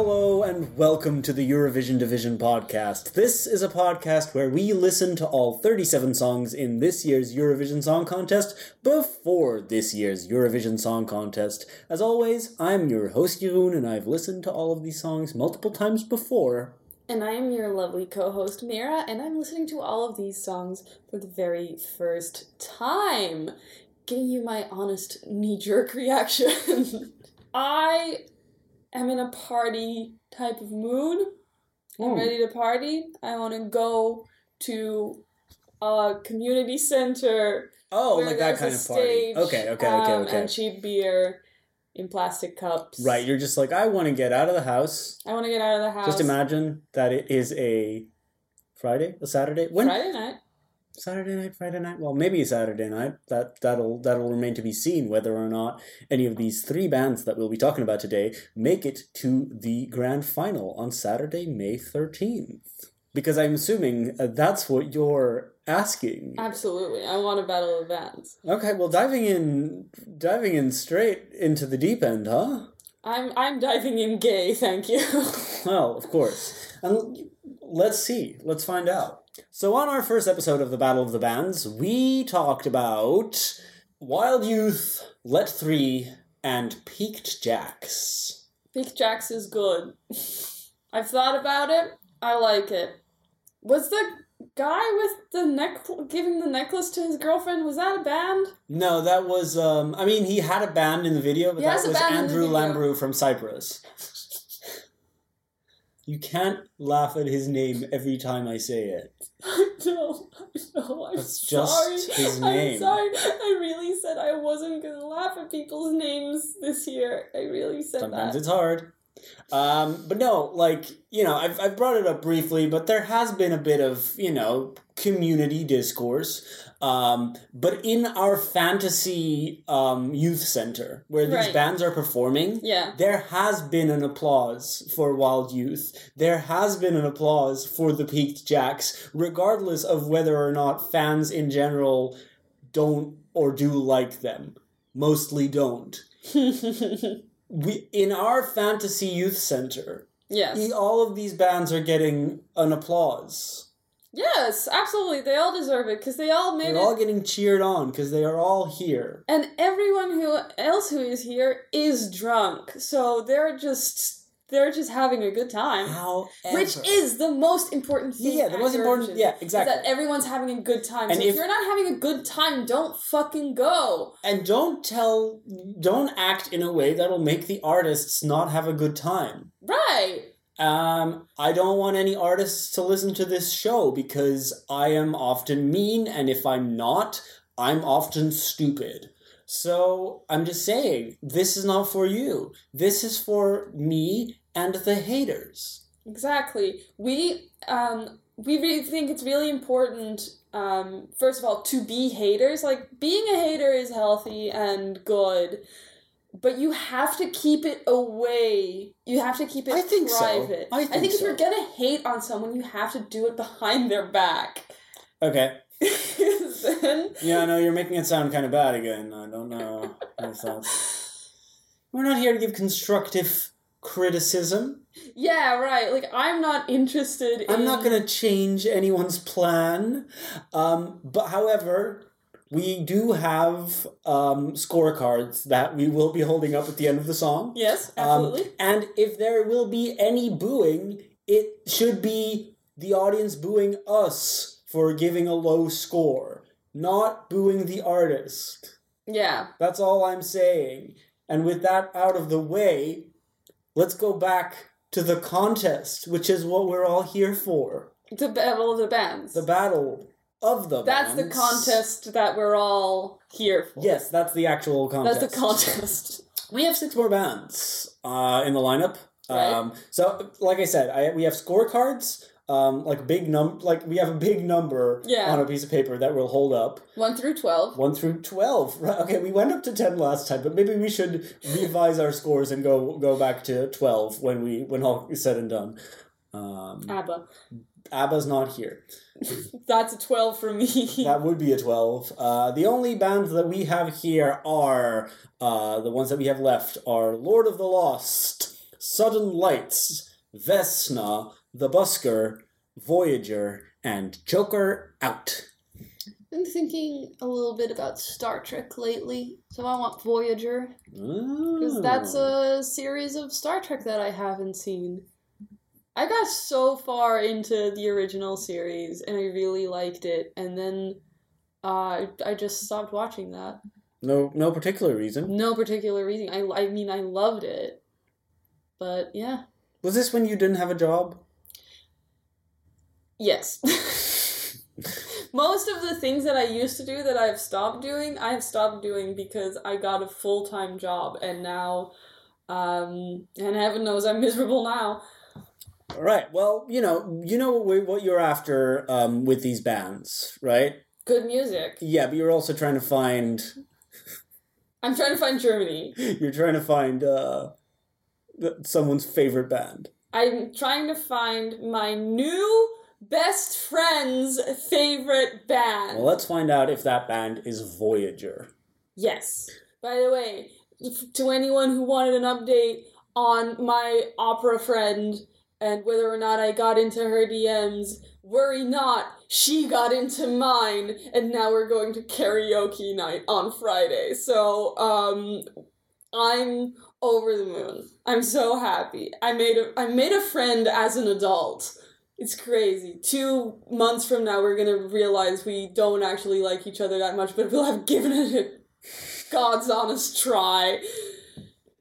Hello and welcome to the Eurovision Division podcast. This is a podcast where we listen to all 37 songs in this year's Eurovision Song Contest before this year's Eurovision Song Contest. As always, I'm your host Jeroen and I've listened to all of these songs multiple times before. And I am your lovely co host, Mira, and I'm listening to all of these songs for the very first time. Giving you my honest knee jerk reaction. I am in a party type of mood. I'm ready to party. I want to go to a community center. Oh, like that kind of party. stage, Okay, okay, okay, um, okay. And cheap beer in plastic cups. Right, you're just like, I want to get out of the house. I want to get out of the house. Just imagine that it is a Friday, a Saturday. When Friday night. Saturday night, Friday night. Well, maybe Saturday night. That that'll that'll remain to be seen whether or not any of these three bands that we'll be talking about today make it to the grand final on Saturday, May thirteenth. Because I'm assuming uh, that's what you're asking. Absolutely. I want a battle of bands. Okay, well, diving in, diving in straight into the deep end, huh? I'm I'm diving in gay, thank you. Well, of course. And let's see. Let's find out. So, on our first episode of the Battle of the Bands, we talked about Wild Youth, Let Three, and Piqued Jacks. Peak Jacks is good. I've thought about it. I like it. Was the guy with the neck giving the necklace to his girlfriend was that a band? No, that was. Um, I mean, he had a band in the video, but He that was band in the Andrew. Lambrou from Cyprus. You can't laugh at his name every time I say it. I know, I know. I'm That's just sorry. his I'm sorry. I really said I wasn't gonna laugh at people's names this year. I really said Sometimes that. it's hard. Um, but no, like, you know, I've, I've brought it up briefly, but there has been a bit of, you know, community discourse. Um, but in our fantasy um, youth center, where these Right. bands are performing, Yeah. there has been an applause for Wild Youth. There has been an applause for the Piqued Jacks, regardless of whether or not fans in general don't or do like them. Mostly don't. We in our fantasy youth center, yes. all of these bands are getting an applause. Yes, absolutely. They all deserve it because they all made They're it. all getting cheered on because they are all here. and everyone who else who is here is drunk, so they're just they're just having a good time, However, which is the most important thing. yeah, the most important. Yeah, exactly. that everyone's having a good time. And so if, if- you're not having a good time, don't fucking go. and don't tell, don't act in a way that'll make the artists not have a good time. Right. Um, I don't want any artists to listen to this show because I am often mean, and if I'm not, I'm often stupid. So I'm just saying, this is not for you. This is for me and the haters. Exactly. We um we really think it's really important um first of all to be haters. Like being a hater is healthy and good. But you have to keep it away. You have to keep it I think so. private. I think if you're gonna hate on someone, you have to do it behind their back. Okay. then Yeah, no, you're making it sound kind of bad again. I don't know. I thought we're not here to give constructive criticism. Yeah, right. Like I'm not interested in I'm not going to change anyone's plan. Um, but however, we do have um, scorecards that we will be holding up at the end of the song. Yes, Um, absolutely. and if there will be any booing, it should be the audience booing us for giving a low score, not booing the artist. yeah. That's all I'm saying. And with that out of the way, let's go back to the contest, which is what we're all here for. The battle of the bands. The battle of the bands. That's the contest that we're all here for. Yes, that's the actual contest. That's the contest. We have six more bands uh, in the lineup. Right. Um, so, like I said, I, we have scorecards. Um, like big num, like we have a big number Yeah. on a piece of paper that we'll hold up, 1 through 12. one through twelve. Right? Okay, we went up to ten last time, but maybe we should revise our scores and go go back to twelve when we when all is said and done. Um, ABBA. ABBA's not here. That's a 12 for me. That would be a 12. Uh, the only bands that we have here are uh, the ones that we have left are Lord of the Lost, Sudden Lights, Vesna, The Busker, Voyager, and Joker out. I've been thinking a little bit about Star Trek lately, so I want Voyager because that's a series of Star Trek that I haven't seen. I got so far into the original series and I really liked it, and then uh, I just stopped watching that. no no particular reason. No particular reason. I I mean I loved it, but yeah, Was this when you didn't have a job? Yes. Most of the things that I used to do that I've stopped doing, I've stopped doing because I got a full time job, and now, um, and heaven knows I'm miserable now. All right. Well, you know, you know what, what you're after um, with these bands, right? Good music. Yeah, but you're also trying to find. I'm trying to find Germany. You're trying to find uh, someone's favorite band. I'm trying to find my new best friend's favorite band. Well, let's find out if that band is Voyager. Yes. By the way, to anyone who wanted an update on my opera friend and whether or not I got into her DMs, worry not. She got into mine, and now we're going to karaoke night on Friday. So, um, I'm over the moon. I'm so happy. I made a I made a friend as an adult. It's crazy. Two months from now, we're gonna realize we don't actually like each other that much, but we'll have given it a God's honest try.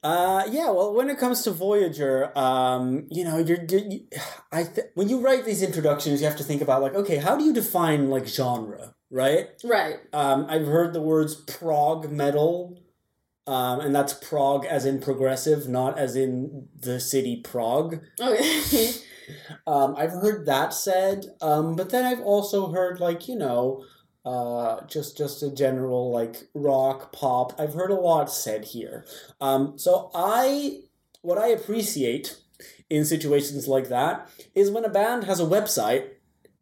Uh, yeah. Well, when it comes to Voyager, um, you know, you're, you I th- when you write these introductions, you have to think about like, okay, how do you define like genre, right? Right. Um, I've heard the words prog metal, um, and that's prog as in progressive, not as in the city Prague. Okay. Um, I've heard that said, um, but then I've also heard like you know, uh, just just a general like rock pop. I've heard a lot said here. Um, so I what I appreciate in situations like that is when a band has a website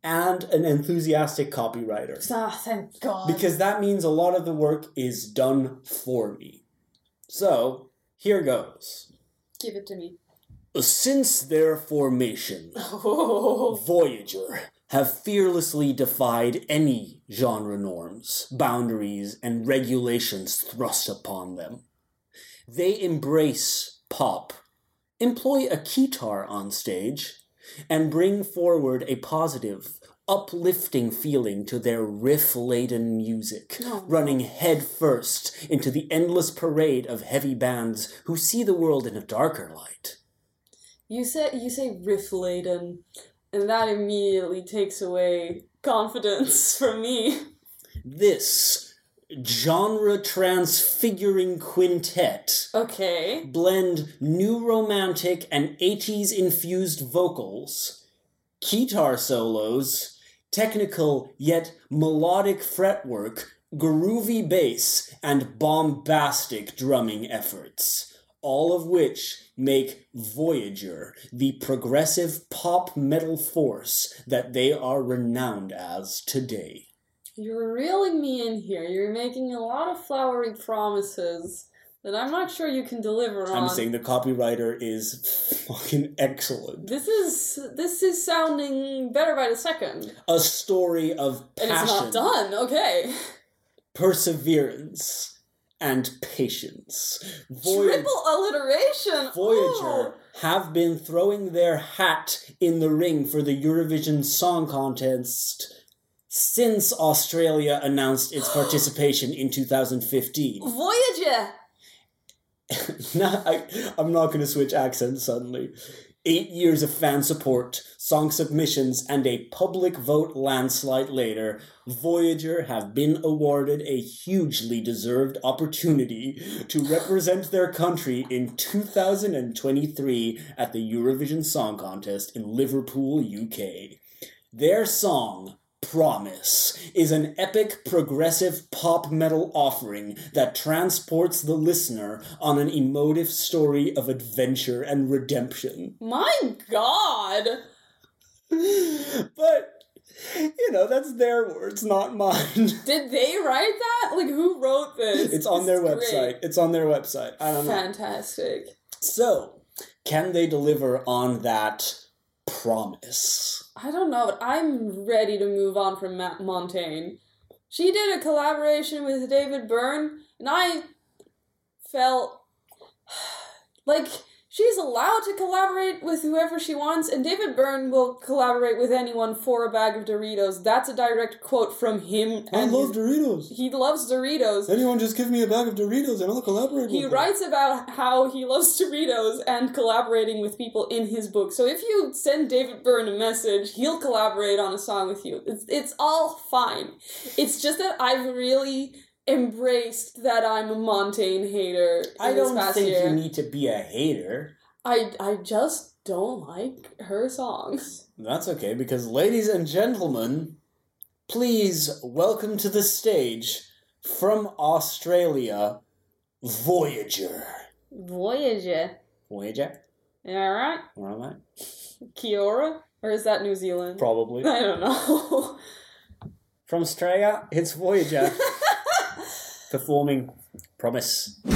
and an enthusiastic copywriter Ah, thank God. because that means a lot of the work is done for me. So here goes. give it to me. Since their formation, Oh. Voyager have fearlessly defied any genre norms, boundaries, and regulations thrust upon them. They embrace pop, employ a keytar on stage, and bring forward a positive, uplifting feeling to their riff laden music, Oh. running headfirst into the endless parade of heavy bands who see the world in a darker light. You say you say riff laden, and that immediately takes away confidence from me. This genre transfiguring quintet Okay. blend new romantic and 80s infused vocals, guitar solos, technical yet melodic fretwork, groovy bass, and bombastic drumming efforts. All of which make Voyager the progressive pop metal force that they are renowned as today. You're reeling me in here. You're making a lot of flowery promises that I'm not sure you can deliver on. I'm saying the copywriter is fucking excellent. this is this is sounding better by the second, A story of passion. and it's not done. Okay. perseverance, and patience. Voyage- Triple alliteration. Voyager Ooh. have been throwing their hat in the ring for the Eurovision Song Contest since Australia announced its participation in 2015. Voyager. Nah, I, I'm not going to switch accents suddenly. Eight years of fan support, song submissions, and a public vote landslide later, Voyager have been awarded a hugely deserved opportunity to represent their country in 2023 at the Eurovision Song Contest in Liverpool, UK. Their song, Promise, is an epic progressive pop metal offering that transports the listener on an emotive story of adventure and redemption. My God. But, you know, that's their words, not mine. Did they write that? Like, who wrote this? It's on their This is website. It's on their website. I don't know. Fantastic. So, can they deliver on that promise? I don't know, but I'm ready to move on from Matt Montaigne. She did a collaboration with David Byrne, and I felt like she's allowed to collaborate with whoever she wants, and David Byrne will collaborate with anyone for a bag of Doritos. That's a direct quote from him. I love his- Doritos. He loves Doritos. Anyone just give me a bag of Doritos and I'll collaborate He writes about how he loves Doritos and collaborating with people in his book. So if you send David Byrne a message, he'll collaborate on a song with you. It's, it's all fine. It's just that I've really embraced that I'm a Montaigne hater. I don't think year. you need to be a hater. I I just don't like her songs. That's okay, because ladies and gentlemen, please welcome to the stage from Australia, Voyager. Voyager. Voyager? All right, Where am I? Kia ora, or is that New Zealand? Probably. I don't know. From Australia, it's Voyager. Performing Promise.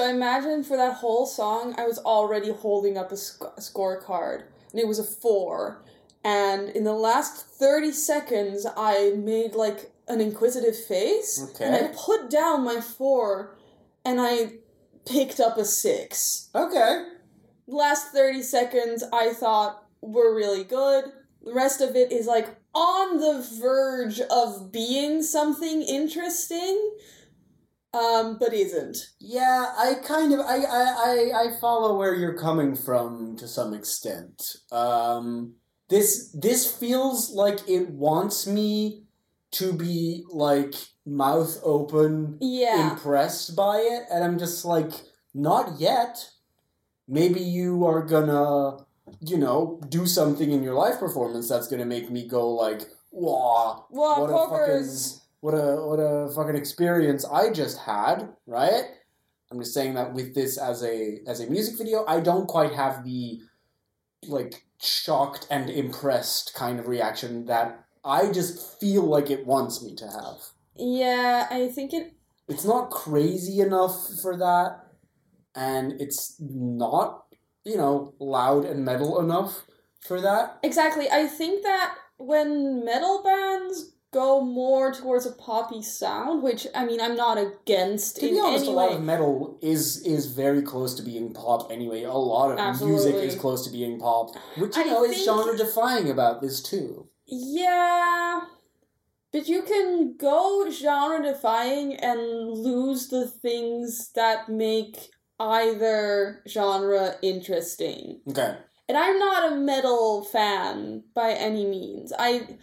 So I imagine for that whole song, I was already holding up a, sc- a scorecard, and it was a four. And in the last 30 seconds, I made like an inquisitive face, and I put down my four, and I picked up a six. Okay. Last 30 seconds, I thought were really good. The rest of it is like on the verge of being something interesting, um, but isn't. Yeah, I kind of I, I, I, I follow where you're coming from to some extent. Um this this feels like it wants me to be like mouth open Yeah. impressed by it and I'm just like not yet. Maybe you are gonna you know, do something in your live performance that's gonna make me go like, wow, Well, what a fucking what a what a fucking experience I just had, right? I'm just saying that with this as a as a music video, I don't quite have the like shocked and impressed kind of reaction that I just feel like it wants me to have. yeah. I think it. It's not crazy enough for that, and it's not, you know, loud and metal enough for that. Exactly. I think that when metal bands go more towards a poppy sound, which I mean I'm not against To be honest, a lot way. of metal is is very close to being pop anyway. A lot of music is close to being pop, which you I know is genre defying about this too. Yeah. But you can go genre defying and lose the things that make either genre interesting. Okay, And I'm not a metal fan by any means. I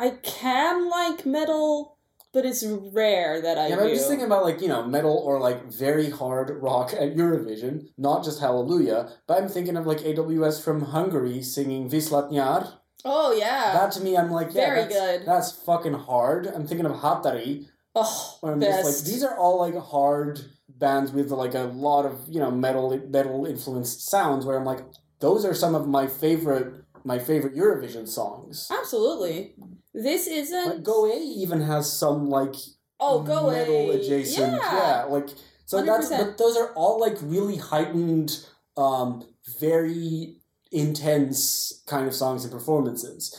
I can like metal, but it's rare that I yeah, do. I'm just thinking about like you know metal or like very hard rock at Eurovision, not just Hallelujah. But I'm thinking of like AWS from Hungary singing Viszlát nyár. oh yeah. That to me, I'm like, yeah, Very that's, good. That's fucking hard. I'm thinking of Hatari, oh, where I'm best. just like, these are all like hard bands with like a lot of you know metal metal influenced sounds. Where I'm like, those are some of my favorite my favorite Eurovision songs. Absolutely. This isn't Like Go A even has some like Oh, go metal away. adjacent, Yeah. like so that's 100%. but those are all like really heightened, um, very intense kind of songs and performances,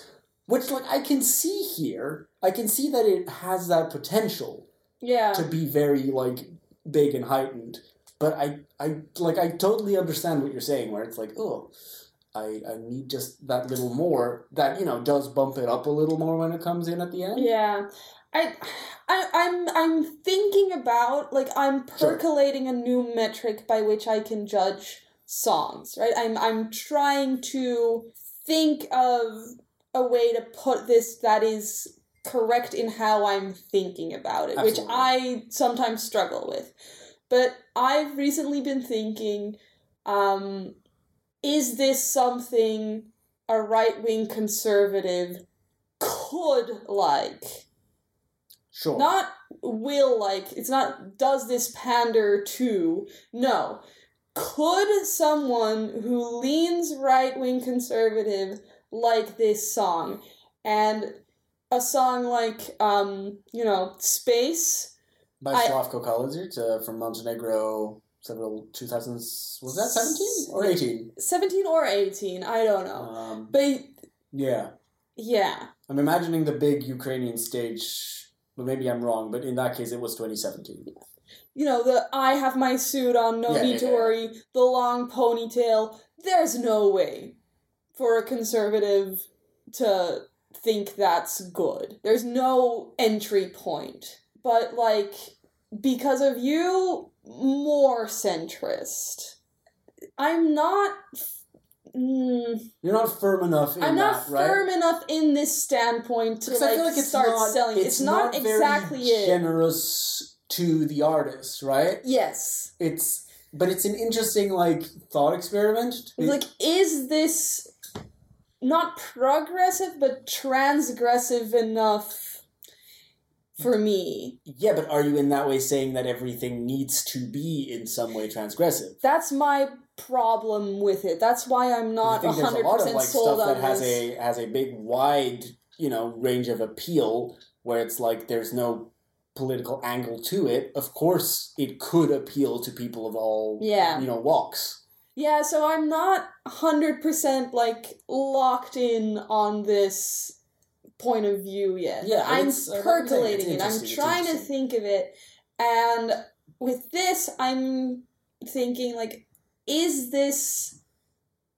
which like I can see here. I can see that it has that potential Yeah. to be very like big and heightened. But I, I like I totally understand what you're saying, where it's like, oh, I, I need just that little more that you know does bump it up a little more when it comes in at the end. Yeah. I, I I'm I'm thinking about like I'm Sure. percolating a new metric by which I can judge songs, right? I'm I'm trying to think of a way to put this that is correct in how I'm thinking about it, which I sometimes struggle with. But I've recently been thinking um is this something a right wing conservative could like? Sure. Not will like. It's not does this pander to. No. Could someone who leans right wing conservative like this song? And a song like, um, you know, Space. By Slavko Kalezić uh, from Montenegro, several 2000s. Was that 17 or 18? 17 or 18, I don't know. Um, But yeah. yeah. I'm imagining the big Ukrainian stage, but maybe I'm wrong, but in that case it was 2017. You know, the I have my suit on, no Yeah, need yeah, to worry, the long ponytail. There's no way for a conservative to think that's good. There's no entry point. But, like, because of you, more centrist. I'm not. Mm, You're not firm enough in I'm not that, right? firm enough in this standpoint to like, I feel like it's start not, selling. It's, not, very exactly it. generous to the artist, right? yes. It's but it's an interesting like thought experiment. Like, is this not progressive but transgressive enough for me? yeah, but are you in that way saying that everything needs to be in some way transgressive? That's my problem with it. That's why I'm I not think there's a hundred lot of percent like sold stuff on that has this. a has a big wide you know range of appeal where it's like there's no political angle to it. Of course, it could appeal to people of all Yeah. you know walks. Yeah, so I'm not 100% like locked in on this point of view yet. Yeah, I'm it's- uh, percolating it's it. I'm trying to think of it. And with this, I'm thinking like is this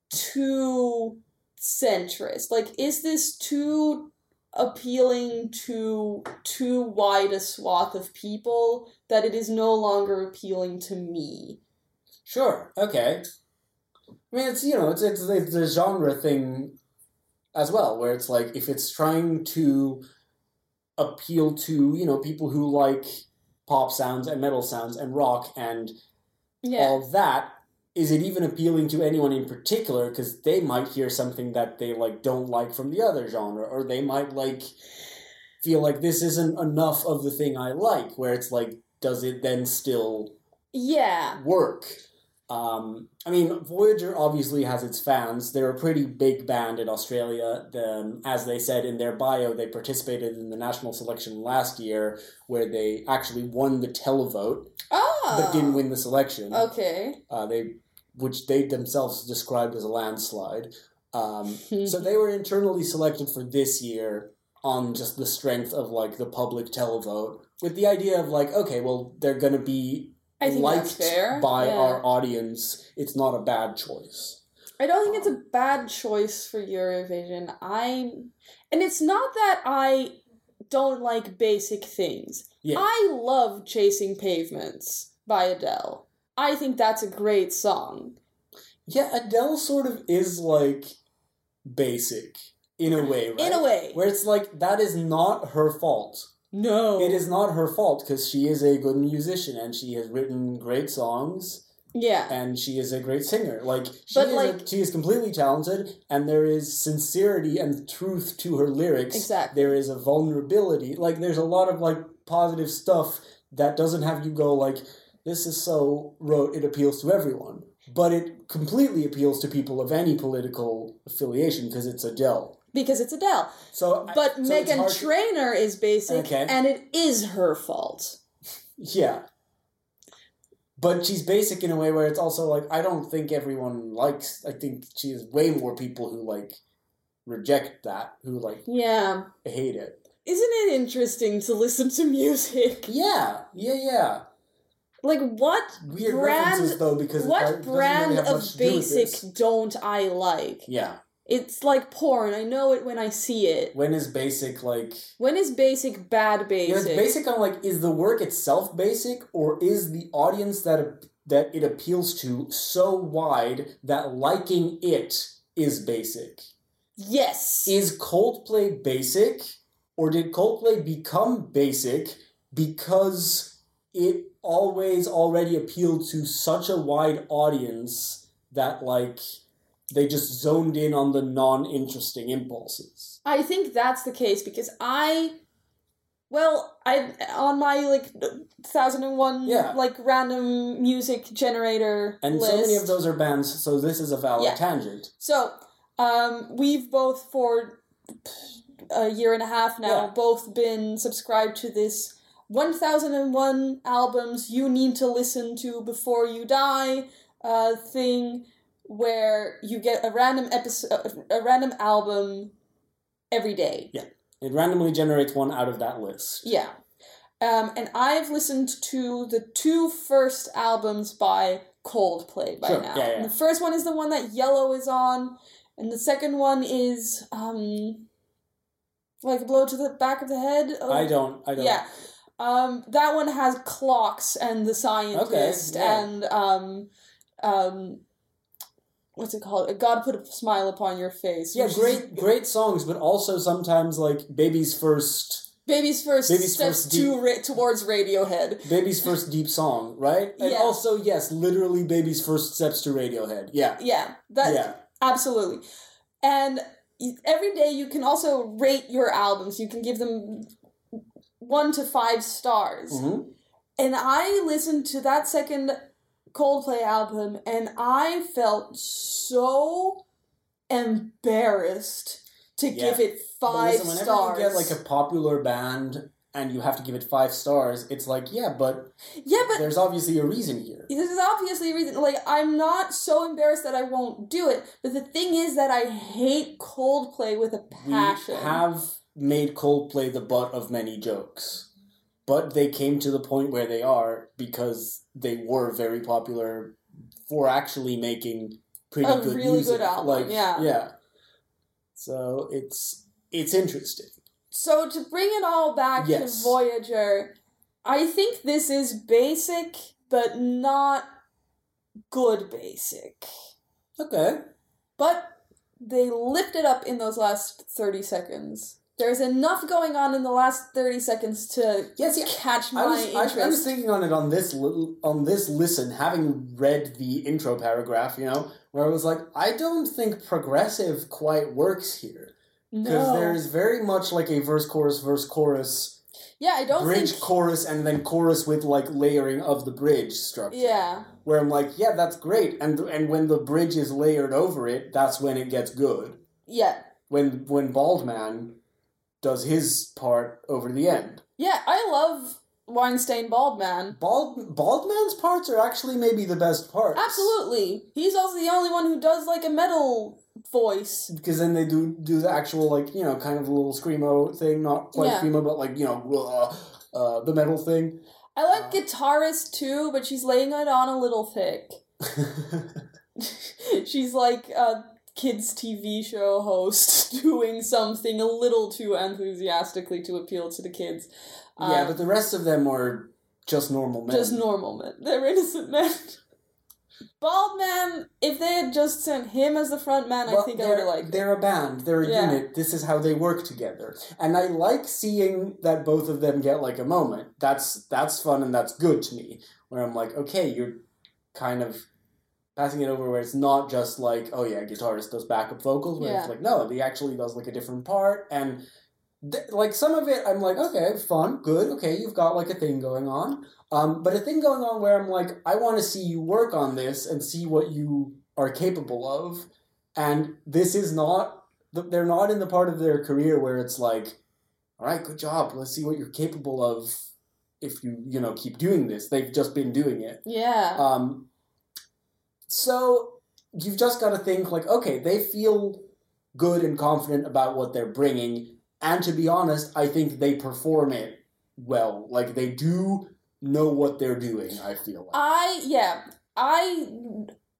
too centrist? Like is this too appealing to too wide a swath of people that it is no longer appealing to me? Sure. Okay. I mean, it's you know, it's it's it's a genre thing as well, where it's like if it's trying to appeal to you know people who like pop sounds and metal sounds and rock and Yeah. all that, is it even appealing to anyone in particular? Because they might hear something that they like don't like from the other genre, or they might like feel like this isn't enough of the thing I like. Where it's like, does it then still yeah. work. Um, I mean, Voyager obviously has its fans. They're a pretty big band in Australia. The, as they said in their bio, they participated in the national selection last year, where they actually won the televote, Oh. but didn't win the selection. Okay. Uh, they, which they themselves described as a landslide. Um, so they were internally selected for this year on just the strength of like the public televote, with the idea of like, okay, well, they're gonna be I think liked that's fair. by yeah. our audience, it's not a bad choice. I don't think it's a um, bad choice for Eurovision. I and it's not that I don't like basic things. Yeah. I love Chasing Pavements by Adele. I think that's a great song. Yeah, Adele sort of is like basic in a way, right? In a way. Where it's like that is not her fault. No. It is not her fault because she is a good musician and she has written great songs Yeah. and she is a great singer. Like she But, is a- like- she is completely talented and there is sincerity and truth to her lyrics. Exactly. There is a vulnerability. Like there's a lot of like positive stuff that doesn't have you go like this is so wrote it appeals to everyone. But it completely appeals to people of any political affiliation because it's Adele. Because it's Adele. So uh, But so Megan hard to- is basic Okay. and it is her fault. Yeah. But she's basic in a way where it's also like I don't think everyone likes I think she has way more people who like reject that, who like Yeah. hate it. Isn't it interesting to listen to music? Yeah, yeah, yeah. Like what Weird brand though because what really brand much of to do with basic don't I like? Yeah. It's like porn. I know it when I see it. When is basic like When is basic bad basic? Yeah, basic? it's basic on like is the work itself basic or is the audience that that it appeals to so wide that liking it is basic? Yes. Is Coldplay basic or did Coldplay become basic because it always already appealed to such a wide audience that like they just zoned in on the non-interesting impulses. I think that's the case because I, well, I on my like thousand and one Yeah. like random music generator And list. so many of those are bands, so this is a valid Yeah. tangent. So, um, we've both for a year and a half now Yeah. both been subscribed to this 1001 albums you need to listen to before you die uh, thing where you get a random episode a random album every day. Yeah, it randomly generates one out of that list. Yeah. Um, and I've listened to the two first albums by Coldplay by Sure, now. yeah, yeah. And the first one is the one that Yellow is on, and the second one is um, like a blow to the back of the head. Oh, I don't. I don't. Yeah. Um, that one has clocks and the scientist yeah. and um, um, what's it called? God put a smile upon your face. Yeah, great, great songs, but also sometimes like baby's first, Baby's first Baby's steps first to ra- towards Radiohead. baby's first deep song, right? And Yeah. also, yes, literally baby's first steps to Radiohead. Yeah, Yeah, that yeah, absolutely. And every day you can also rate your albums. You can give them one to five stars. hmm And I listened to that second Coldplay album and I felt so embarrassed to Yeah. give it five whenever stars. you get like a popular band and you have to give it five stars, it's like, yeah, but yeah, but there's obviously a reason here. this is obviously a reason. Like, I'm not so embarrassed that I won't do it. But the thing is that I hate Coldplay with a passion. We have made Coldplay the butt of many jokes, but they came to the point where they are because they were very popular for actually making pretty A good really music. good album, Like, yeah. yeah. So it's it's interesting. So to bring it all back Yes. to Voyager, I think this is basic, but not good basic. Okay. But they lift it up in those last 30 seconds. There's enough going on in the last 30 seconds to Yes, yeah. catch my I was, interest. I, I was thinking on it on this on this listen, having read the intro paragraph, you know, where I was like, I don't think progressive quite works here because no. there's very much like a verse chorus verse chorus yeah, I don't bridge think. chorus and then chorus with like layering of the bridge structure. yeah. Where I'm like, yeah, that's great, and and when the bridge is layered over it, that's when it gets good. Yeah. When when Baldman does his part over the end. Yeah, I love Weinstein Bald Man. Bald Baldman's parts are actually maybe the best parts. Absolutely. He's also the only one who does like a metal voice. Because then they do do the actual like you know kind of a little screamo thing, not quite Yeah. screamo, but like you know uh, uh, the metal thing. I like Uh. guitarist too, but she's laying it on a little thick. she's like a kids TV show host doing something a little too enthusiastically to appeal to the kids. yeah, Um, but the rest of them are just normal men. just normal men. They're innocent men. Bald man, if they had just sent him as the front man, I think I would have they're, it. they're a band. They're a Yeah. unit. This is how they work together, and I like seeing that both of them get like a moment. That's that's fun and that's good to me. Where I'm like, okay, you're kind of passing it over where it's not just like, oh yeah, guitarist does backup vocals. Where it's like, no, he actually does like a different part, and th- like some of it, I'm like, okay, fun, good, okay, you've got like a thing going on. Um, but a thing going on where I'm like, I want to see you work on this and see what you are capable of. And this is not, they're not in the part of their career where it's like, all right, good job, let's see what you're capable of if you, you know, keep doing this. They've just been doing it. Yeah. Um, so you've just got to think like, okay, they feel good and confident about what they're bringing, and to be honest, I think they perform it well. Like they do know what they're doing. I feel like. I yeah, I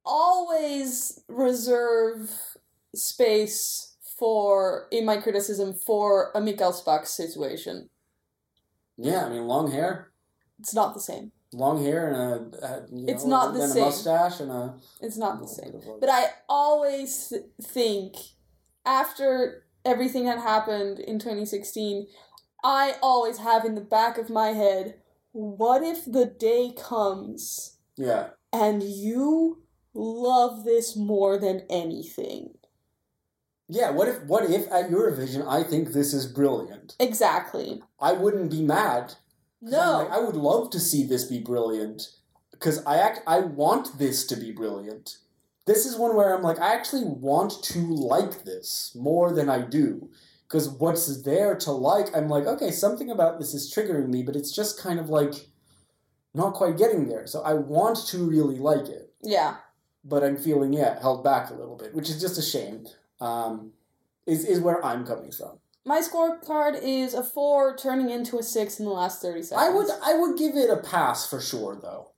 always reserve space for in my criticism for a Michał Szpak situation. yeah, I mean, long hair, It's not the same. Long hair, and a, It's know, not the then same. a mustache and a. It's not the same. But But I always th- think after everything that happened in 2016, I always have in the back of my head, what if the day comes yeah, and you love this more than anything. Yeah, what if what if at Eurovision I think this is brilliant? Exactly. I wouldn't be mad. No. like, I would love to see this be brilliant because I act I want this to be brilliant. This is one where I'm like I actually want to like this more than I do because what's there to like I'm like okay something about this is triggering me but it's just kind of like not quite getting there so I want to really like it yeah. but I'm feeling yeah held back a little bit which is just a shame um, is is where I'm coming from. My scorecard is a four turning into a six in the last 30 seconds. I would I would give it a pass for sure though.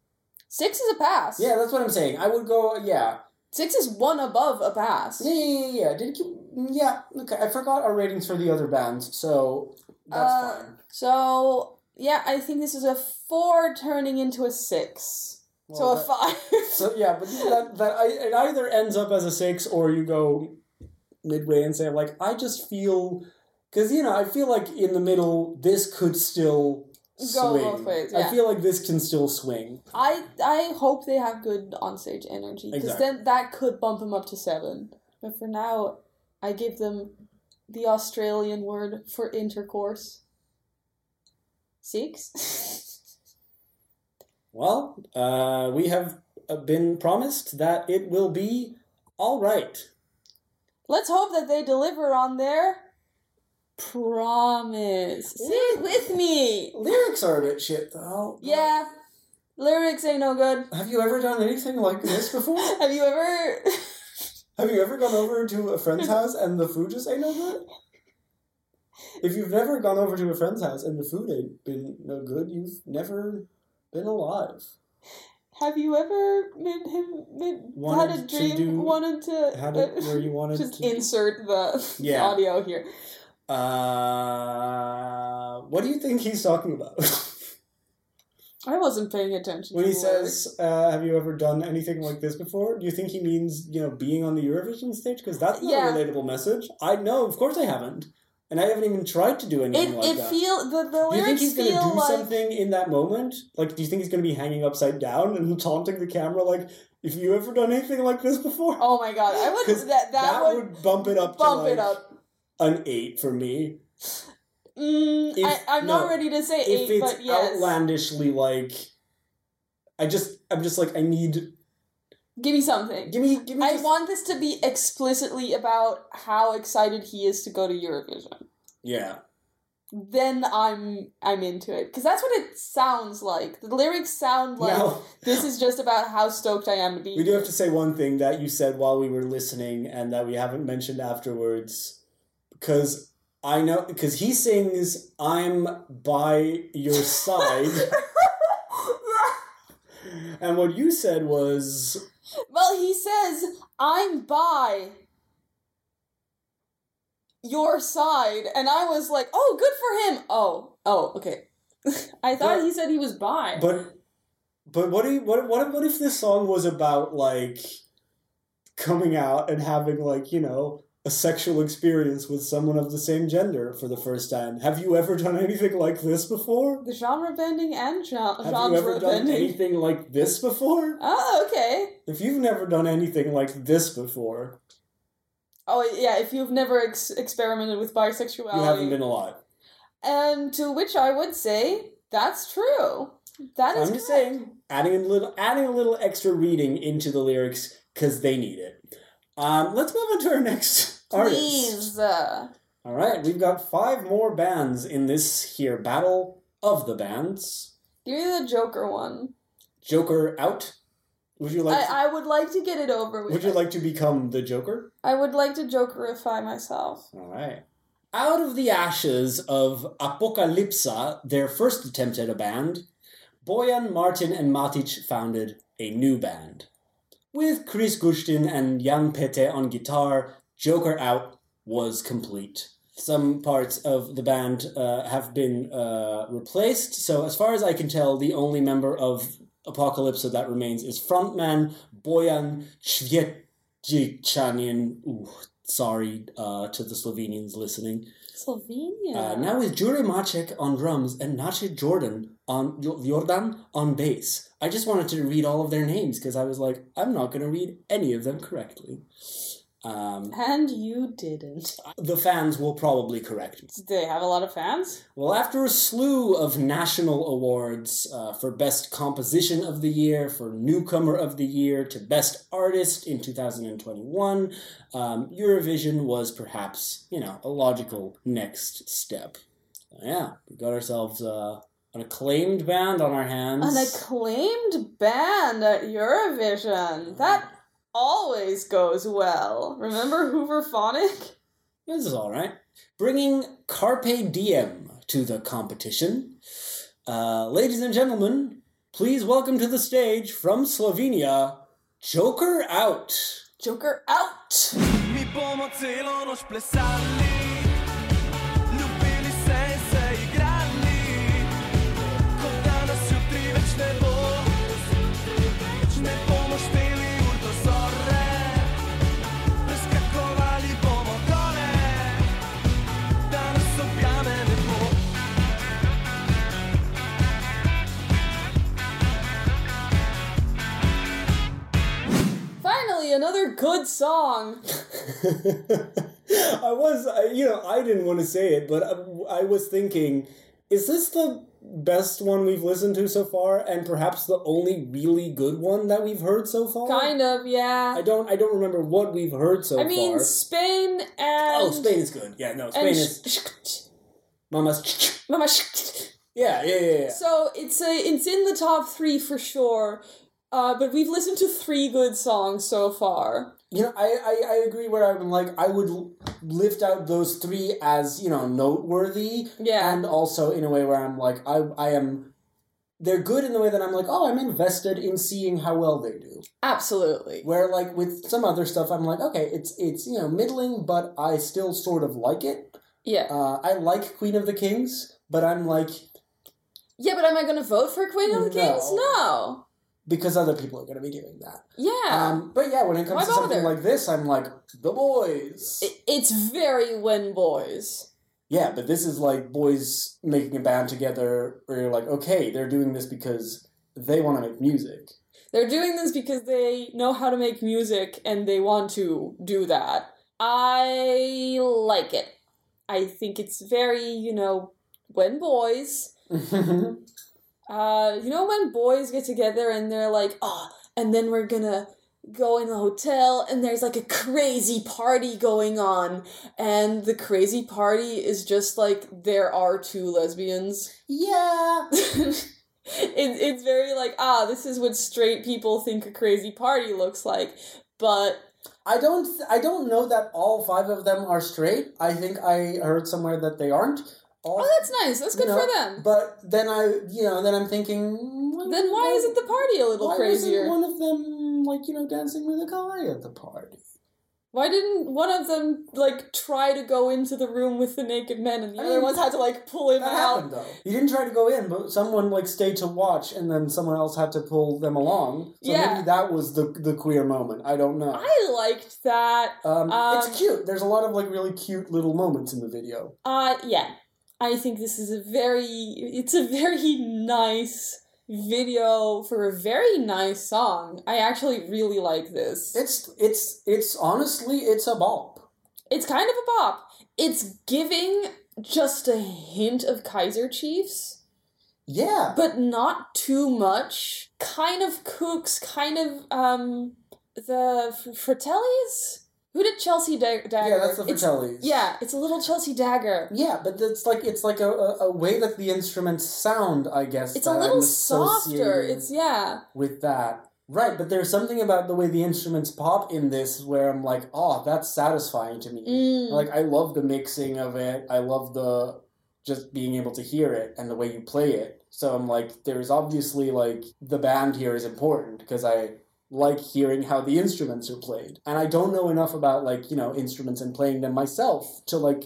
Six is a pass. Yeah, that's what I'm saying. I would go. Yeah, Six is one above a pass. yeah, yeah, yeah. yeah. Did you? Yeah. Okay, I forgot our ratings for the other bands, so that's Uh, fine. So, yeah, I think this is a four turning into a six. so Well, a five. So yeah, but that that I, it either ends up as a six or you go midway and say like I just feel because you know I feel like in the middle this could still Go swing. both ways, I feel like this can still swing. I I hope they have good onstage energy because Exactly. then that could bump them up to seven. But for now, I give them the Australian word for intercourse. Six. Well, uh, we have uh, been promised that it will be all right. Let's hope that they deliver on their promise. Say it with me. Lyrics are a bit shit though. Yeah, lyrics ain't no good. Have you ever done anything like this before? Have you ever? Have you ever gone over to a friend's house and the food just ain't no good? If you've never gone over to a friend's house and the food ain't been no good, you've never been alive. Have you ever made him made, had a to dream? do- wanted to where you wanted just to. insert the, the Yeah. audio here. Uh, what do you think he's talking about? I wasn't paying attention. when he says, uh, "Have you ever done anything like this before?" Do you think he means you know being on the Eurovision stage? Because that's not Yeah. a relatable message. I know, of course, I haven't, and I haven't even tried to do it, anything like it that. feel the, the do you think he's going to do like something in that moment? Like, do you think he's going to be hanging upside down and taunting the camera? Like, if you ever done anything like this before? oh my god! I would that that, that would, would bump it up bump to it up. An eight for me. Mm, If- I, I'm no, not ready to say if eight, it's but yes. outlandishly like, I just, I'm just like, I need, Give me something. give me, give me. I just- want this to be explicitly about how excited he is to go to Eurovision. Yeah. Then I'm I'm into it because that's what it sounds like. The lyrics sound like now, this is just about how stoked I am to be. we do have to say one thing that you said while we were listening and that we haven't mentioned afterwards. Because I know, because he sings, I'm by your side. and what you said was, well, he says I'm by your side, and I was like, oh, good for him. Oh, oh, okay. I thought But- he said he was by. but, but what, do you, what, what, what if this song was about, like, coming out and having, like, you know, a sexual experience with someone of the same gender for the first time? Have you ever done anything like this before? the genre bending and gen- Have you ever genre done anything like this before? Oh, okay. If you've never done anything like this before, Oh, yeah. If you've never ex- experimented with bisexuality, you haven't been alive. and to which I would say that's true. That is I'm just correct. saying, adding a little, adding a little extra reading into the lyrics because they need it. Um, let's move on to our next. Please. Uh, All right, we've got five more bands in this here battle of the bands. give me the Joker one. Joker out. Would you like? I, I would like to get it over with. would you like to become the Joker? I would like to Jokerify myself. All right. Out of the ashes of Apocalypsa, their first attempt at a band, Bojan Martin, and Matic founded a new band. With Kris Guštin and Jan Pete on guitar, Joker Out was complete. Some parts of the band uh, have been uh, replaced, so as far as I can tell, the only member of Apocalypse that remains is frontman Bojan Cvjetićanin. Ooh, Sorry uh, to the Slovenians listening. Slovenia. Uh, now with Jure Maček on drums and Nace Jordan on Jordan on bass. I just wanted to read all of their names because I was like, I'm not going to read any of them correctly. Um, and you didn't. the fans will probably correct me. Do they have a lot of fans? Well, after a slew of national awards uh, for Best Composition of the Year, for Newcomer of the Year, to Best Artist in 2021, um, Eurovision was perhaps, you know, a logical next step. So, yeah, we got ourselves uh, an acclaimed band on our hands. An acclaimed band at Eurovision. That always goes well. Remember Hooverphonic? This is all right. Bringing Carpe Diem to the competition. Uh, ladies and gentlemen, please welcome to the stage from Slovenia, Joker Out. Joker out! Song. I was, I, you know, I didn't want to say it, but I, I was thinking, is this the best one we've listened to so far, and perhaps the only really good one that we've heard so far? Kind of, yeah. I don't, I don't remember what we've heard so far I mean, far. Spain and. Oh, Spain is good. Yeah, no, Spain is. Mama's. Mama sh- Yeah, yeah, yeah, yeah. So it's a, it's in the top three for sure. Uh, but we've listened to three good songs so far. You know, I, I, I agree where I'm like, I would lift out those three as, you know, noteworthy. Yeah. And also in a way where I'm like, I, I am. They're good in the way that I'm like, oh, I'm invested in seeing how well they do. Absolutely. Where like with some other stuff, I'm like, okay, it's it's you know middling, but I still sort of like it. Yeah. Uh, I like Queen of the Kings, but I'm like Yeah, but am I going to vote for Queen of the No. Kings? No. Because other people are going to be doing that. Yeah. Um, but yeah, when it comes Why to something like this, I'm like the boys. It- it's very when boys. Yeah, but this is like boys making a band together where you're like, okay, they're doing this because they want to make music. They're doing this because they know how to make music and they want to do that. I like it. I think it's very, you know, when boys. Uh, you know when boys get together and they're like, oh, and then we're gonna go in the hotel and there's like a crazy party going on, and the crazy party is just like there are two lesbians. yeah. it, it's very like ah this is what straight people think a crazy party looks like but I don't I don't know that all five of them are straight. I think I heard somewhere that they aren't. All, oh that's nice that's good you know, for them But then I, you know, then I'm thinking. then why isn't the party a little why crazier wasn't one of them like you know dancing with a guy at the party? why didn't one of them like try to go into the room with the naked men and the I other mean, ones had to like pull him That out happened though. You didn't try to go in, but someone like stayed to watch, and then someone else had to pull them along. So Yeah. maybe that was the the queer moment. I don't know. i liked that Um, Um, it's cute. There's a lot of like really cute little moments in the video. uh yeah i think this is a very it's a very nice video for a very nice song i actually really like this It's it's it's honestly it's a bop. It's kind of a bop. It's giving just a hint of Kaiser Chiefs, Yeah. but not too much. Kind of Kooks, kind of um the Fratellis. Who did Chelsea da- Dagger? yeah, that's the It's- Yeah, it's a little Chelsea Dagger. Yeah, but it's like it's like a, a, a way that the instruments sound, I guess. It's a little I'm softer. It's yeah. with that. Right, but there's something about the way the instruments pop in this where I'm like, oh, that's satisfying to me. Mm. Like I love the mixing of it. I love the just being able to hear it and the way you play it. So I'm like, there's obviously like the band here is important because I like hearing how the instruments are played. And I don't know enough about like, you know, instruments and playing them myself to like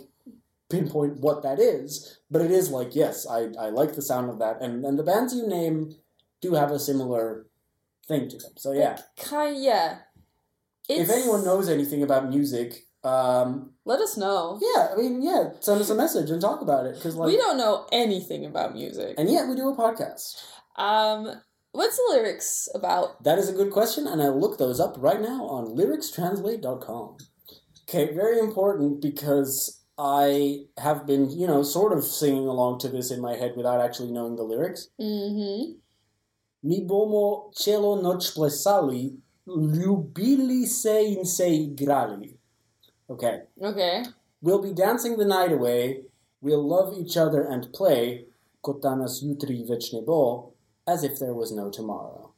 pinpoint what that is. But it is like, yes, I, I like the sound of that. And and the bands you name do have a similar thing to them. So yeah. Kind yeah. It's, If anyone knows anything about music, Um, Let us know. yeah, I mean, yeah, send us a message and talk about it because, like, we don't know anything about music. and yet we do a podcast. Um, what's the lyrics about? That is a good question, and I'll look those up right now on lyricstranslate.com. Okay, very important because I have been, you know, sort of singing along to this in my head without actually knowing the lyrics. Mm-hmm. Mi bomo cielo noc plesali, ljubili se in se igrali. Okay. Okay. We'll be dancing the night away, we'll love each other and play, kotanas jutri večne bo, as if there was no tomorrow.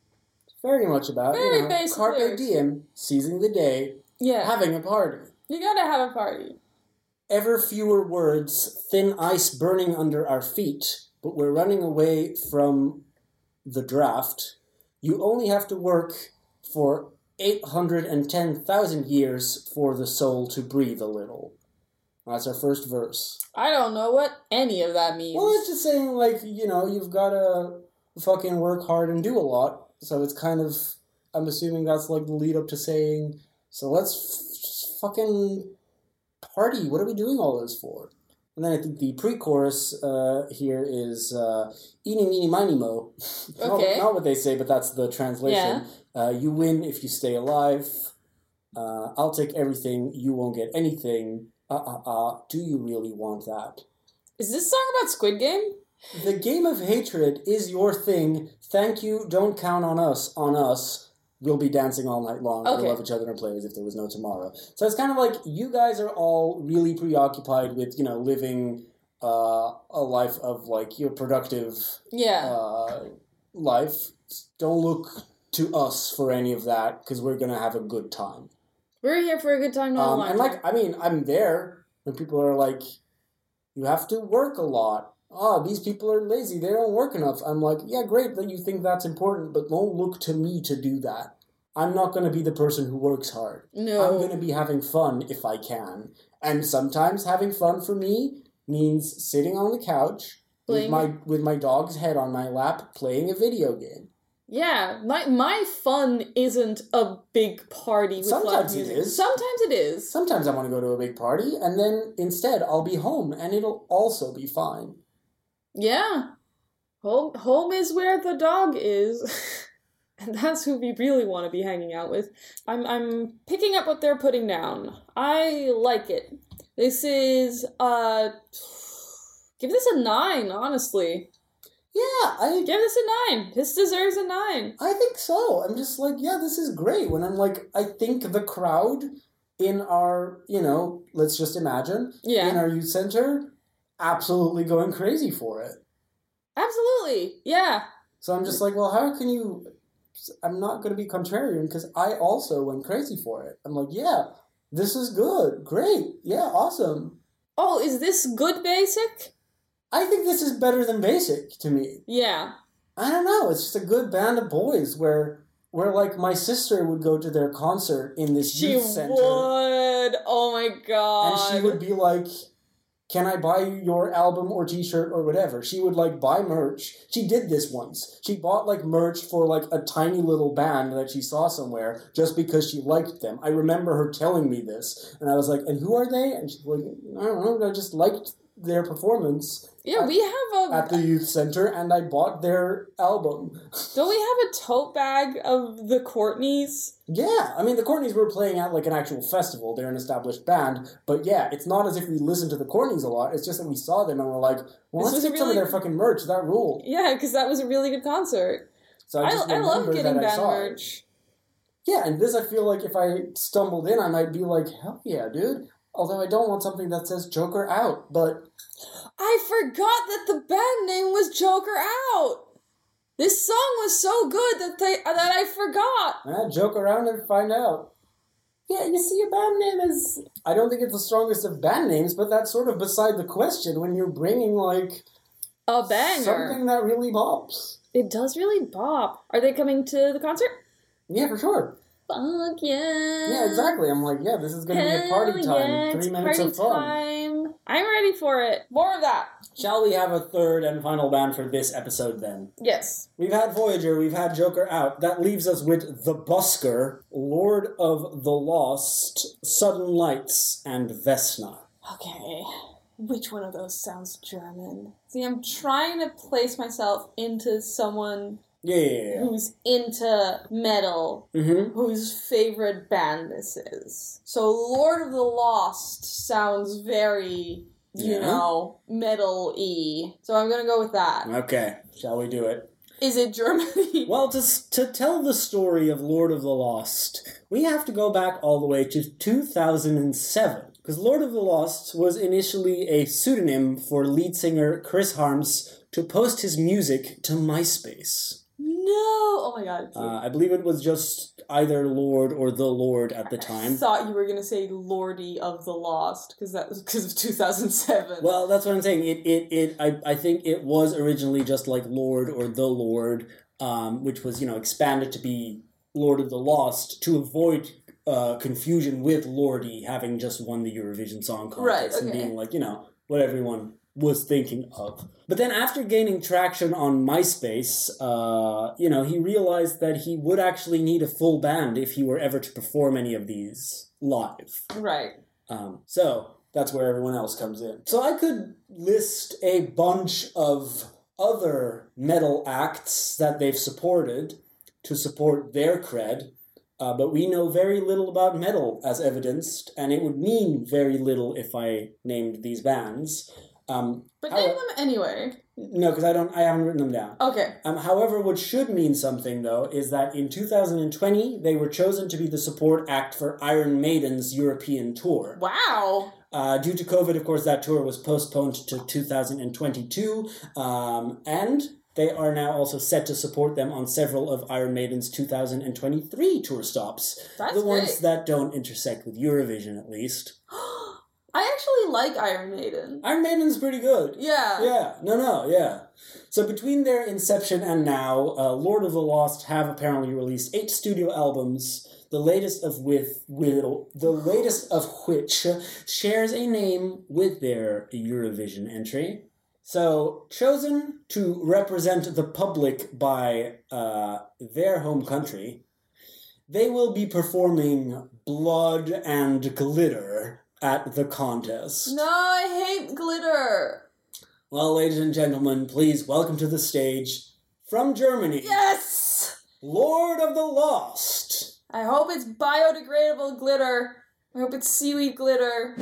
Very much about, Very you know, carpe lyrics. diem, seizing the day, Yeah. having a party. you gotta have a party. Ever fewer words, thin ice burning under our feet, but we're running away from the draft. You only have to work for 810,000 years for the soul to breathe a little. That's our first verse. I don't know what any of that means. Well, it's just saying, like, you know, you've got to fucking work hard and do a lot. So it's kind of, I'm assuming that's like the lead up to saying, so let's f- just fucking party. What are we doing all this for? And then I think the pre chorus uh, here is uh, Eeny, meeny, miny, mo. not, Okay. not what they say, but that's the translation. Uh, you win if you stay alive. Uh, I'll take everything. You won't get anything. Uh uh uh. Do you really want that? Is this song about Squid Game? The game of hatred is your thing. Thank you. Don't count on us. On us. We'll be dancing all night long. Okay. We love each other and play as if there was no tomorrow. So it's kind of like you guys are all really preoccupied with, you know, living uh, a life of like your productive Yeah. uh, life. Don't look to us for any of that because we're gonna have a good time. We're here for a good time, not Um, long and like, I mean, I'm there when people are like, you have to work a lot. Oh, these people are lazy. They don't work enough. I'm like, yeah, great that you think that's important, but don't look to me to do that. I'm not going to be the person who works hard. No. I'm going to be having fun if I can. And sometimes having fun for me means sitting on the couch with my with my dog's head on my lap playing a video game. Yeah, my my fun isn't a big party with Sometimes it is. Sometimes it is. Sometimes I want to go to a big party, and then instead I'll be home, and it'll also be fine. Yeah. Home home is where the dog is. and that's who we really want to be hanging out with. I'm I'm picking up what they're putting down. I like it. This is uh give this a 9, honestly. Yeah, I Give this a 9. This deserves a 9. I think so. I'm just like, yeah, this is great. When I'm like, I think the crowd in our, you know, let's just imagine yeah. in our youth center, absolutely going crazy for it. Absolutely. Yeah. So I'm just like, well, how can you? I'm not going to be contrarian because I also went crazy for it. I'm like, yeah, this is good, great, yeah, awesome. Oh, is this good basic? I think this is better than basic to me. Yeah. I don't know. It's just a good band of boys where where like my sister would go to their concert in this She youth center She would. Oh my god. and she would be like can I buy you your album or t-shirt or whatever? She would like buy merch. She did this once. She bought like merch for like a tiny little band that she saw somewhere just because she liked them. I remember her telling me this and I was like, "And who are they?" And she's like, "I don't know, I just liked their performance Yeah, we have a at the youth center and I bought their album." Don't we have a tote bag of the Courtneys? Yeah, I mean the Courtneys were playing at like an actual festival. They're an established band, but yeah, it's not as if we listened to the Courtneys a lot. It's just that we saw them and we're like, well, This let's get some of their fucking merch. That rule. Yeah, because that was a really good concert. So I I, just I, love getting band merch. Yeah, and this I feel like if I stumbled in, I might be like, hell yeah, dude. Although I don't want something that says Joker out, but I forgot that the band name was Joker Out. This song was so good that they that I forgot. eh, joke around and find out. Yeah, you see, a band name is. I don't think it's the strongest of band names, but that's sort of beside the question when you're bringing like A banger. something that really bops. It does really bop. Are they coming to the concert? Yeah, for sure. Fuck yeah. Yeah, exactly. I'm like, yeah, this is going to be a party Hell time. yeah, Three minutes of fun. time. I'm ready for it. More of that. Shall we have a third and final band for this episode then? Yes. We've had Voyager, we've had Joker out. That leaves us with The Busker, Lord of the Lost, Sudden Lights, and Vesna. Okay. Which one of those sounds German? See, I'm trying to place myself into someone Yeah, yeah, yeah. who's into metal, Mm-hmm. whose favorite band this is. So, Lord of the Lost sounds very, you Yeah. know, metal y. So, I'm gonna go with that. Okay, shall we do it? Is it Germany? Well, to, to tell the story of Lord of the Lost, we have to go back all the way to 2007. Because Lord of the Lost was initially a pseudonym for lead singer Chris Harms to post his music to MySpace. No! Oh my god. Uh, I believe it was just either Lord or the Lord at the time. I thought you were gonna say Lordi of the Lost because that was because of 2007. Well, that's what I'm saying. It, it, it. I, I think it was originally just like Lord or the Lord, um, which was you know expanded to be Lord of the Lost to avoid uh, confusion with Lordi having just won the Eurovision Song Contest Right, and being like you know what everyone was thinking of. But then after gaining traction on MySpace, uh, you know, he realized that he would actually need a full band if he were ever to perform any of these live. right. Um, so that's where everyone else comes in. So I could list a bunch of other metal acts that they've supported to support their cred, uh, but we know very little about metal as evidenced, and it would mean very little if I named these bands. Um, But How- name them anyway. no, because I don't. I haven't written them down. Okay. Um, however, what should mean something, though, is that in 2020, they were chosen to be the support act for Iron Maiden's European tour. Wow. Uh, due to COVID, of course, that tour was postponed to 2022, um, and they are now also set to support them on several of Iron Maiden's 2023 tour stops. That's the ones that don't intersect with Eurovision, at least. I actually like Iron Maiden. Iron Maiden's pretty good. Yeah. Yeah, no, no, yeah. So between their inception and now, uh, Lord of the Lost have apparently released eight studio albums. The latest of with with the latest of which shares a name with their Eurovision entry. So chosen to represent the public by uh, their home country, they will be performing "Blood and Glitter" at the contest. No, I hate glitter. Well, ladies and gentlemen, please welcome to the stage from Germany, Yes. Lord of the Lost. I hope it's biodegradable glitter. I hope it's seaweed glitter.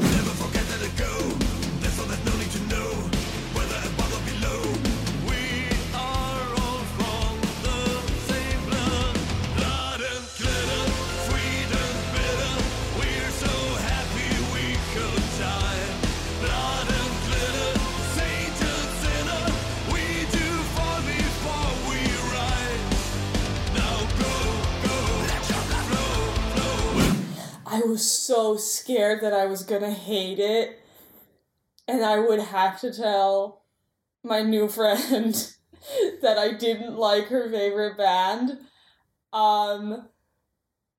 I was so scared that I was gonna hate it, and I would have to tell my new friend that I didn't like her favorite band. Um,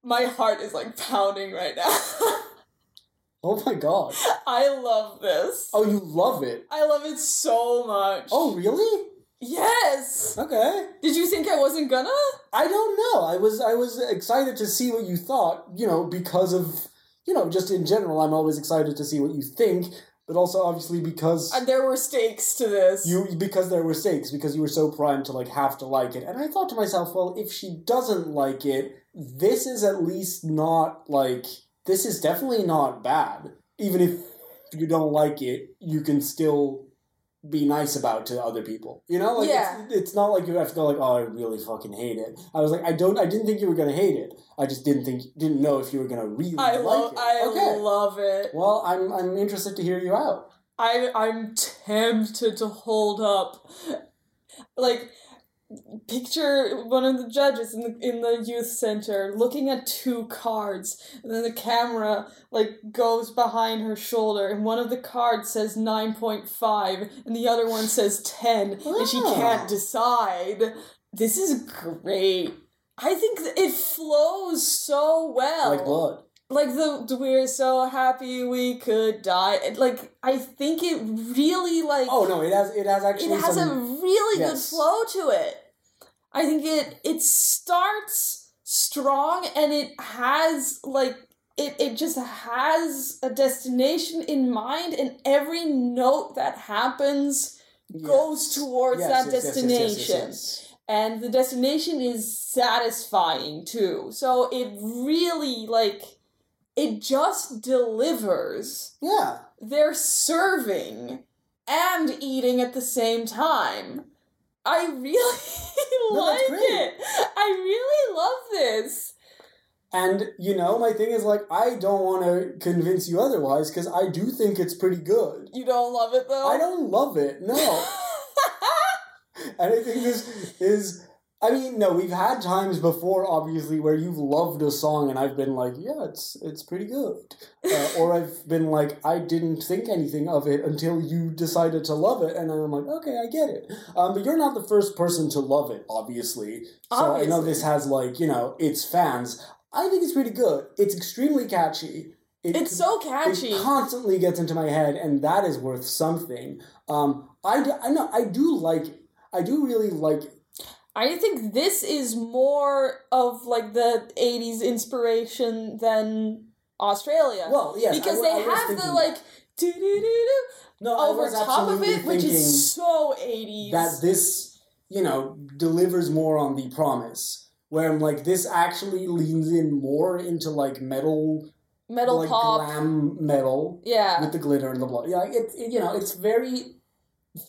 my heart is like pounding right now. Oh my god. I love this. Oh, you love it. I love it so much. Oh, really? Yes. Okay. Did you think I wasn't gonna? I don't know. I was I was excited to see what you thought, you know, because of you know, just in general, I'm always excited to see what you think, but also obviously because Uh, there were stakes to this. you because there were stakes because you were so primed to like have to like it and i thought to myself well if she doesn't like it this is at least not like this is definitely not bad even if you don't like it you can still be nice about to other people you know like Yeah. it's, it's not like you have to go like oh i really fucking hate it i was like i don't i didn't think you were gonna hate it i just didn't think didn't know if you were gonna really I like love. it I okay love it. well i'm i'm interested to hear you out I I'm tempted to hold up, like, picture one of the judges in the in the youth center looking at two cards, and then the camera like goes behind her shoulder, and one of the cards says nine point five, and the other one says ten, and she can't decide. This is great. I think it flows so well. like blood like the, we're so happy we could die. Like I think it really like Oh no, it has it has actually it has some. a really good flow to it. I think it it starts strong and it has like it, it just has a destination in mind and every note that happens yes. goes towards Yes, that yes, destination and the destination is satisfying too so it really like it just delivers Yeah. they're serving and eating at the same time i really No, like it i really love this And you know, my thing is like I don't want to convince you otherwise because I do think it's pretty good. you don't love it though I don't love it, no. and I think this is. I mean, no, we've had times before, obviously, where you've loved a song and I've been like, yeah, it's it's pretty good, uh, or I've been like, I didn't think anything of it until you decided to love it, and I'm like, okay, I get it. Um, but you're not the first person to love it, obviously. So I know this has like you know its fans. I think it's pretty good. It's extremely catchy. It, it's so catchy it constantly gets into my head, and that is worth something. Um, I, do, I know I do like I do really like I think this is more of like the 80s inspiration than Australia. well yes because I, they I have the like that. do do do do no over top of it, which is so 80s. that this you know delivers more on the promise. Where I'm like this actually leans in more into like metal, Metal like pop. glam metal yeah. with the glitter and the blood. Yeah, it, it you know it's very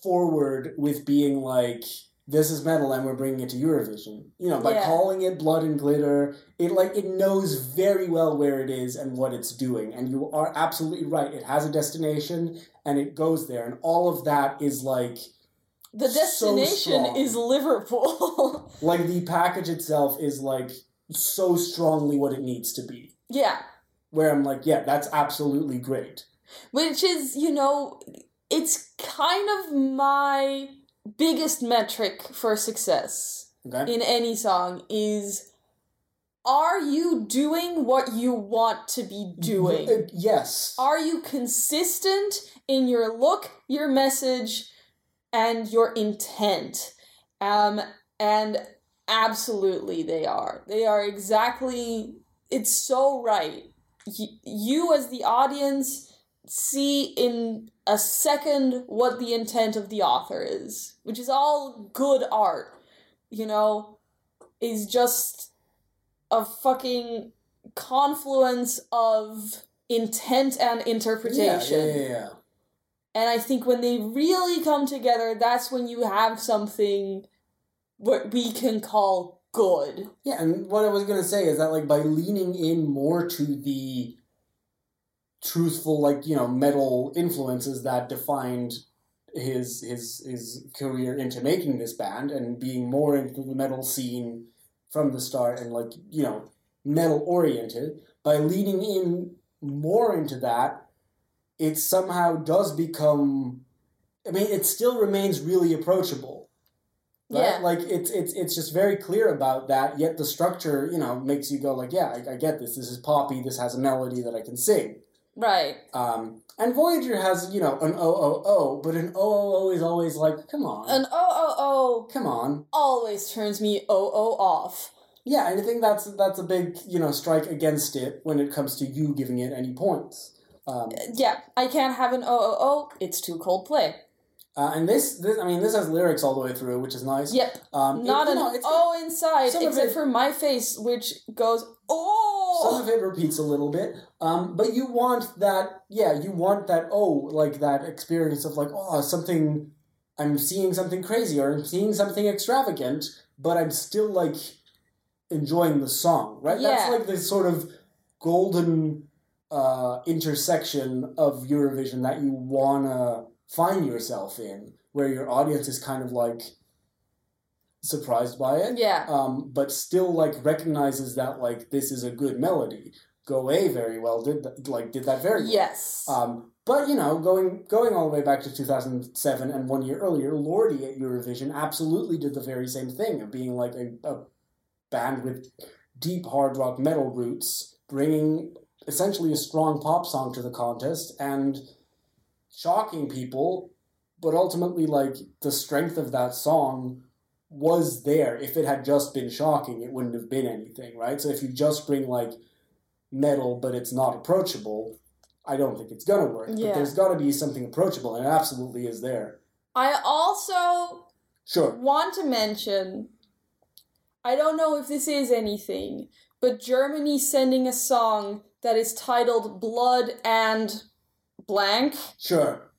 forward with being like this is metal and we're bringing it to Eurovision. You know, by Yeah. calling it blood and glitter, it like it knows very well where it is and what it's doing. And you are absolutely right. It has a destination and it goes there, and all of that is like The destination strong. is Liverpool. like the package itself is like so strongly what it needs to be. yeah. Where I'm like, yeah, that's absolutely great. Which is, you know, it's kind of my biggest metric for success. Okay. in any song is are you doing what you want to be doing? Uh, yes. Are you consistent in your look, your message, and your intent? Um, and absolutely they are. They are exactly, it's so right. Y- you, as the audience, see in a second what the intent of the author is, which is all good art, you know, is just a fucking confluence of intent and interpretation. yeah, yeah, yeah. And I think when they really come together, that's when you have something what we can call good. Yeah, and what I was gonna say is that like by leaning in more to the truthful, like you know, metal influences that defined his his his career into making this band and being more into the metal scene from the start and like you know metal oriented by leaning in more into that it somehow does become i mean it still remains really approachable right? Yeah. Like it's it's it's just very clear about that. Yet the structure, you know, makes you go like, yeah, I, I get this. This is poppy. This has a melody that I can sing. Right. Um, and Voyager has you know an O O O, but an O O O is always like, come on, An oh oh oh come on. always turns me oh oh off. Yeah, and I think that's that's a big you know strike against it when it comes to you giving it any points. Um, Yeah, I can't have an oh oh oh. It's too Coldplay. Uh, and this, this, I mean, this has lyrics all the way through, which is nice. Yep. Um, Not you an know, it's- oh inside, except it- for my face, which goes oh. Some of it repeats a little bit, um, but you want that, yeah, you want that, oh, like that experience of like, oh, something, I'm seeing something crazy or I'm seeing something extravagant, but I'm still like enjoying the song, right? Yeah. That's like the sort of golden uh, intersection of Eurovision that you wanna find yourself in, where your audience is kind of like surprised by it Yeah. um, but still like recognizes that like this is a good melody. Go A very well did that, like did that very well. Yes. Um, but you know, going going all the way back to two thousand seven and one year earlier, Lordi at Eurovision absolutely did the very same thing of being like a, a band with deep hard rock metal roots, bringing essentially a strong pop song to the contest and shocking people, but ultimately, like, the strength of that song was there. If it had just been shocking, it wouldn't have been anything, right? So if you just bring, like, metal, but it's not approachable, I don't think it's gonna work. Yeah. But there's gotta be something approachable, and it absolutely is there. I also Sure. want to mention I don't know if this is anything, but Germany sending a song that is titled Blood and blank Sure.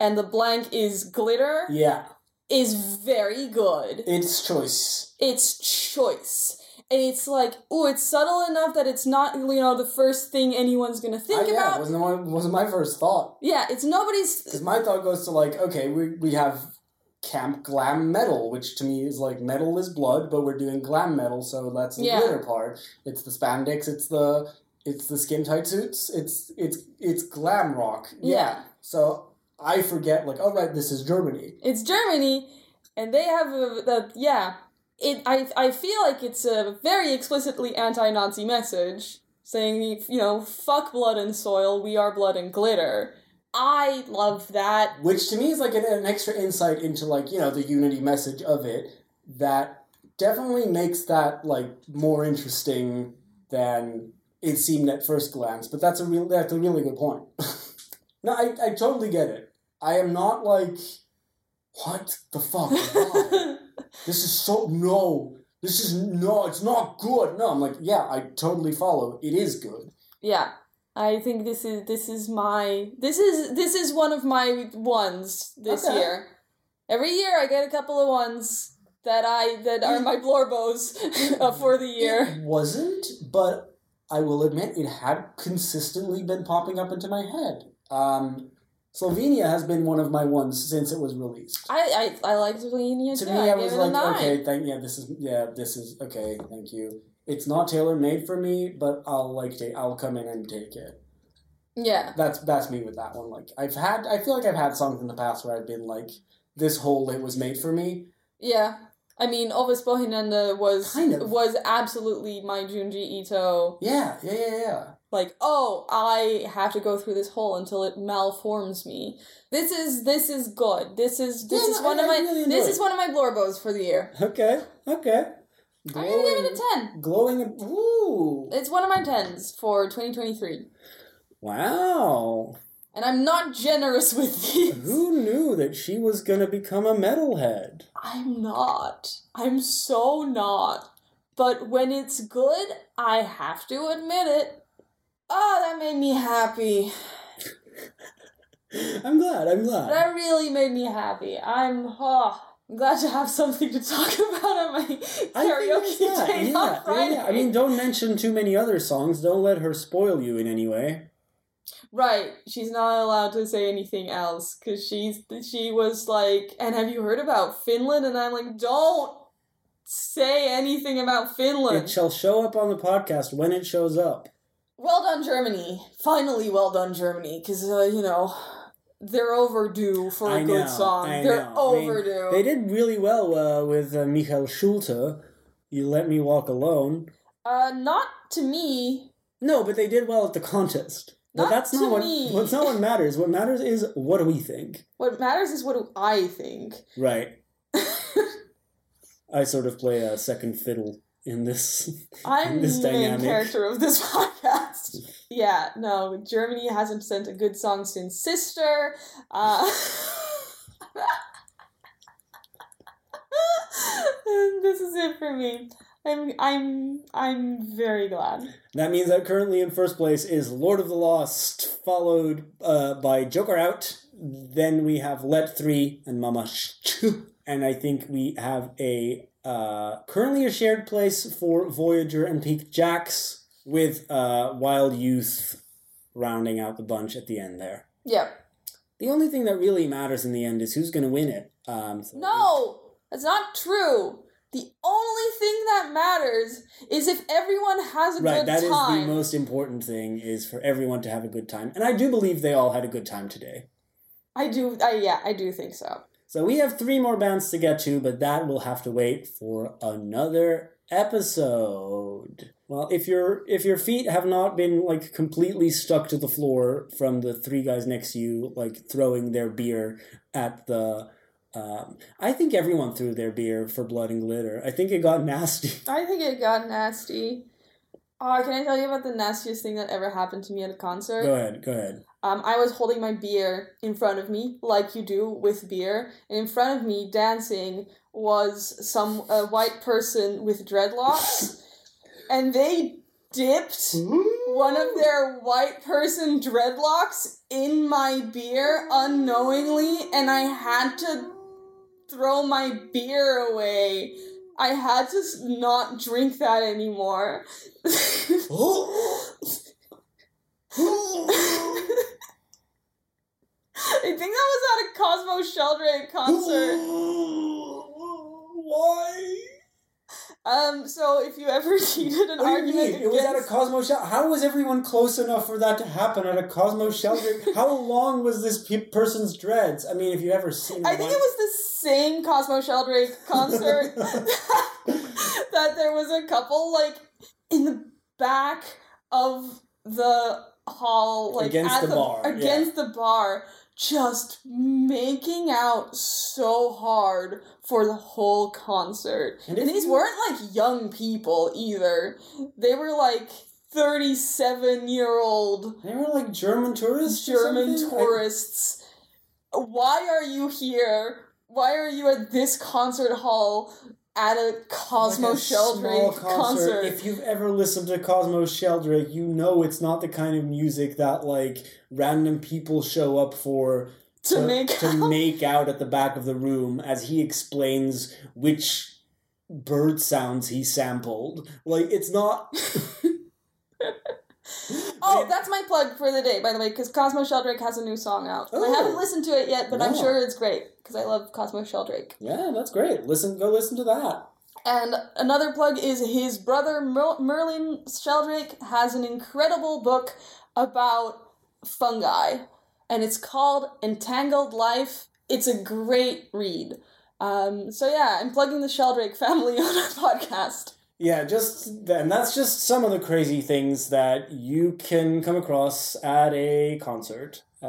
and the blank is glitter Yeah. is very good. It's choice. It's choice. And it's like, oh, it's subtle enough that it's not, you know, the first thing anyone's gonna uh, think I, yeah, about. wasn't one, wasn't my first thought. yeah, it's nobody's. Because my thought goes to like, okay, we we have camp glam metal, which to me is like metal is blood, but we're doing glam metal, so that's the Yeah. glitter part. It's the spandex, it's the it's the skin tight suits, it's it's it's glam rock. Yeah. So I forget like, oh right, this is Germany. It's Germany, and they have a, the yeah. It I I feel like it's a very explicitly anti-Nazi message saying you know fuck blood and soil, we are blood and glitter. I love that. Which to me is like an, an extra insight into like, you know, the unity message of it that definitely makes that like more interesting than it seemed at first glance. But that's a real that's a really good point. no, I, I totally get it. I am not like what the fuck? This is so no. This is no, it's not good. No, I'm like, yeah, I totally follow. It is good. yeah. I think this is this is my this is this is one of my ones this Okay. year. Every year I get a couple of ones that I that are my blorbos for the year. It wasn't, but I will admit it had consistently been popping up into my head. Um, Slovenia has been one of my ones since it was released. I I, I like Slovenia to too. me, I I was like, okay, thank yeah, this is yeah, this is okay, thank you. It's not tailor made for me, but I'll like take, I'll come in and take it. Yeah. That's that's me with that one. Like I've had, I feel like I've had songs in the past where I've been like, this whole it was made for me. Yeah. I mean, Ovis Bohinenda was Kind of. was absolutely my Junji Ito. Yeah, yeah, yeah, yeah. Like, oh, I have to go through this hole until it malforms me. This is this is good. This is this Yeah, is no, one I- of I my really this is it. one of my blorbos for the year. Okay, okay. I'm gonna give it a ten. Glowing. Ooh. It's one of my tens for 2023, Wow. And I'm not generous with these. Who knew that she was gonna become a metalhead? I'm not. I'm so not. But when it's good, I have to admit it. Oh, that made me happy. I'm glad, I'm glad. That really made me happy. I'm oh, I'm glad to have something to talk about on my karaoke day yeah, on yeah, yeah. I mean, don't mention too many other songs. Don't let her spoil you in any way. Right? She's not allowed to say anything else because she's she was like, and have you heard about Finland? And I'm like, don't say anything about Finland. It shall show up on the podcast when it shows up. Well done, Germany. Finally, well done, Germany. Because, uh, you know, they're overdue for a I good know, song. I they're know. Overdue. They did really well uh, with uh, Michael Schulte. You let me walk alone. Uh, not to me. No, but they did well at the contest. But Not that's not what. me. What's not what matters. What matters is what do we think. What matters is what do I think. Right. I sort of play a second fiddle in this. I'm This the main dynamic. character of this podcast. Yeah, no, Germany hasn't sent a good song since Sister. Uh, this is it for me. I'm I'm I'm very glad. That means that currently in first place is Lord of the Lost, followed uh, by Joker Out. Then we have Let Three and Mama Sh- and I think we have a uh, currently a shared place for Voyager and Piqued Jacks with uh, Wild Youth rounding out the bunch at the end there. Yeah. The only thing that really matters in the end is who's going to win it. Um, so No, that's not true. The only thing that matters is if everyone has a Right, good time. Right, that is the most important thing is for everyone to have a good time. And I do believe they all had a good time today. I do. I yeah, I do think so. So we have three more bands to get to, but that will have to wait for another episode. Well, if your if your feet have not been like completely stuck to the floor from the three guys next to you like throwing their beer at the um, I think everyone threw their beer for blood and glitter. I think it got nasty. I think it got nasty. Oh, can I tell you about the nastiest thing that ever happened to me at a concert? Go ahead, go ahead. Um, I was holding my beer in front of me, like you do with beer, and in front of me, dancing, was some a white person with dreadlocks, and they dipped one of their white person dreadlocks in my beer unknowingly, and I had to throw my beer away. I had to not drink that anymore. I think that was at a Cosmo Sheldrake concert. Why? Um, so if you ever needed an What do you argument mean? It was at a Cosmo Shell. How was everyone close enough for that to happen at a Cosmo Sheldrake? How long was this pe- person's dreads? I mean, if you ever seen, I think it was the same Cosmo Sheldrake concert that there was a couple like in the back of the hall, like Against at the bar, yeah. against the bar, just making out so hard for the whole concert. And And, these you- weren't like young people either; they were like thirty-seven year old They were like German tourists. German tourists. Why are you here? Why are you at this concert hall at a Cosmo Like a Sheldrake concert? If you've ever listened to Cosmo Sheldrake, you know it's not the kind of music that like random people show up for To make to out. make out at the back of the room as he explains which bird sounds he sampled. Like it's not. oh, that's my plug for the day, by the way, because Cosmo Sheldrake has a new song out. And I Oh. haven't listened to it yet, but I'm sure it's great because I love Cosmo Sheldrake. Yeah, that's great. Listen, go listen to that. And another plug is his brother Mer- Merlin Sheldrake has an incredible book about fungi, and it's called Entangled Life. It's a great read. Um, so yeah, I'm plugging the Sheldrake family on our podcast. Yeah, just and that's just some of the crazy things that you can come across at a concert. Uh,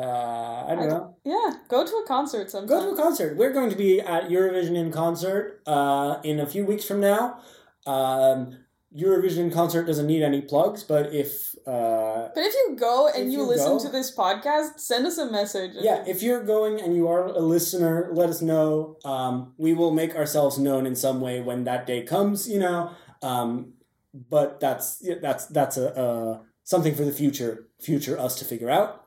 I don't I- know. Yeah, go to a concert sometime. Go to a concert. We're going to be at Eurovision in concert uh, in a few weeks from now. Um, Eurovision concert doesn't need any plugs, but if uh, But if you go and you, you listen go- to this podcast, send us a message. yeah, if you're going and you are a listener, let us know. Um, we will make ourselves known in some way when that day comes. You know, um, but that's yeah, that's that's a, a something for the future future us to figure out.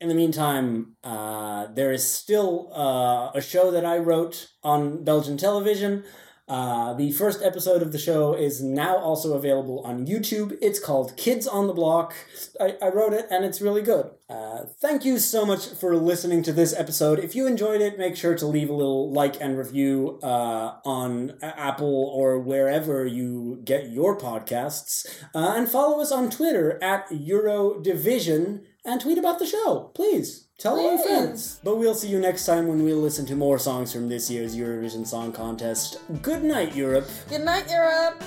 In the meantime, uh, there is still uh, a show that I wrote on Belgian television. Uh, the first episode of the show is now also available on YouTube. It's called Kids on the Block. I, I wrote it and it's really good. Uh, thank you so much for listening to this episode. If you enjoyed it, make sure to leave a little like and review uh, on Apple or wherever you get your podcasts. Uh, and follow us on Twitter at Eurodivision and tweet about the show. Please. Tell all your friends. But we'll see you next time when we'll listen to more songs from this year's Eurovision Song Contest. Good night, Europe. Good night, Europe.